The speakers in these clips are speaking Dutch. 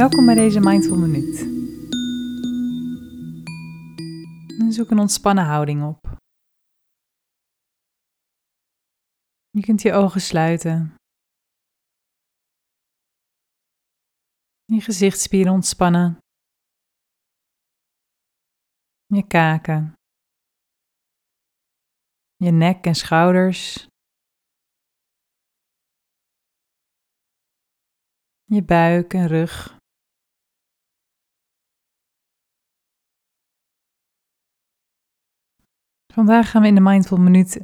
Welkom bij deze Mindful Minuut. Zoek een ontspannen houding op. Je kunt je ogen sluiten. Je gezichtsspieren ontspannen. Je kaken. Je nek en schouders. Je buik en rug. Vandaag gaan we in de Mindful Minuut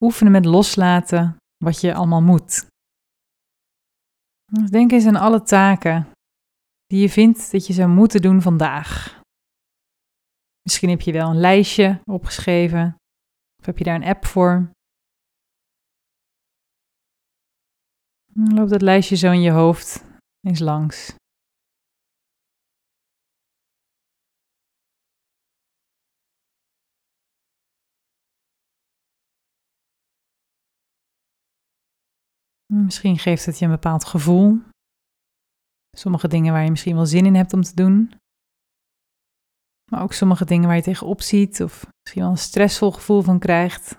oefenen met loslaten wat je allemaal moet. Denk eens aan alle taken die je vindt dat je zou moeten doen vandaag. Misschien heb je wel een lijstje opgeschreven of heb je daar een app voor. Loop dat lijstje zo in je hoofd eens langs. Misschien geeft het je een bepaald gevoel. Sommige dingen waar je misschien wel zin in hebt om te doen. Maar ook sommige dingen waar je tegenop ziet of misschien wel een stressvol gevoel van krijgt.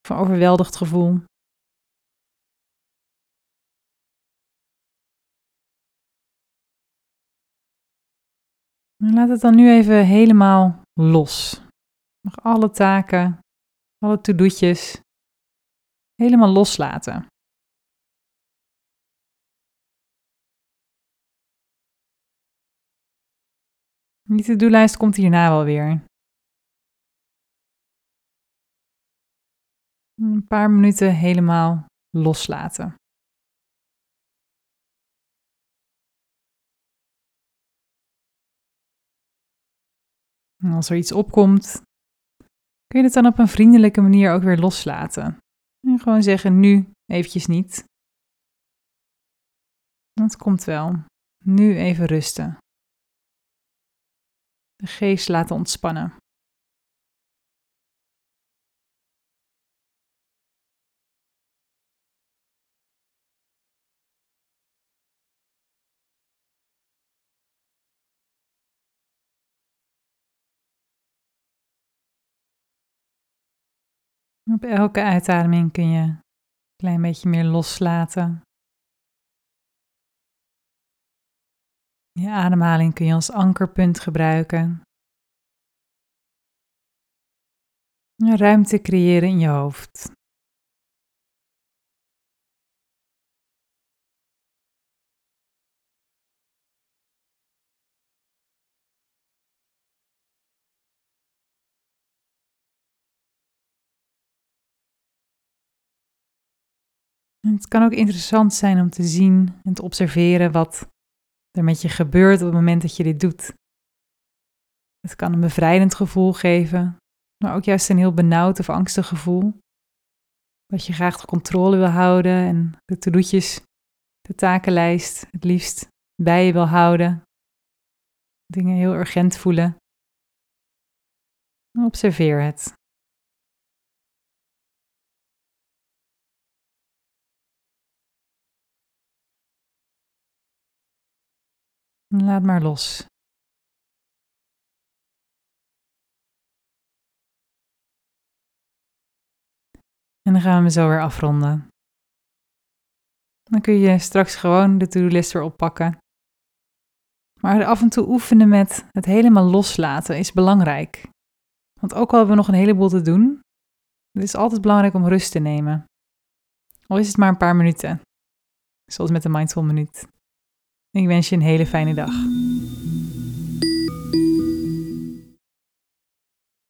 Of een overweldigd gevoel. laat het dan nu even helemaal los. Nog alle taken, alle to-do'tjes helemaal loslaten. Die to-do-lijst komt hierna wel weer. Een paar minuten helemaal loslaten. En als er iets opkomt, kun je het dan op een vriendelijke manier ook weer loslaten. En gewoon zeggen nu eventjes niet. Dat komt wel. Nu even rusten de geest laten ontspannen. Op elke uitademing kun je een klein beetje meer loslaten. Je ademhaling kun je als ankerpunt gebruiken. Ruimte creëren in je hoofd. het kan ook interessant zijn om te zien en te observeren wat er met je gebeurt op het moment dat je dit doet. Het kan een bevrijdend gevoel geven, maar ook juist een heel benauwd of angstig gevoel. Dat je graag de controle wil houden en de to-do'tjes, de takenlijst het liefst bij je wil houden. Dingen heel urgent voelen. Observeer het. Laat maar los. En dan gaan we zo weer afronden. Dan kun je straks gewoon de to-do-list weer oppakken. Maar af en toe oefenen met het helemaal loslaten is belangrijk. Want ook al hebben we nog een heleboel te doen, het is altijd belangrijk om rust te nemen. Al is het maar een paar minuten. Zoals met de Mindful Minuut. Ik wens je een hele fijne dag.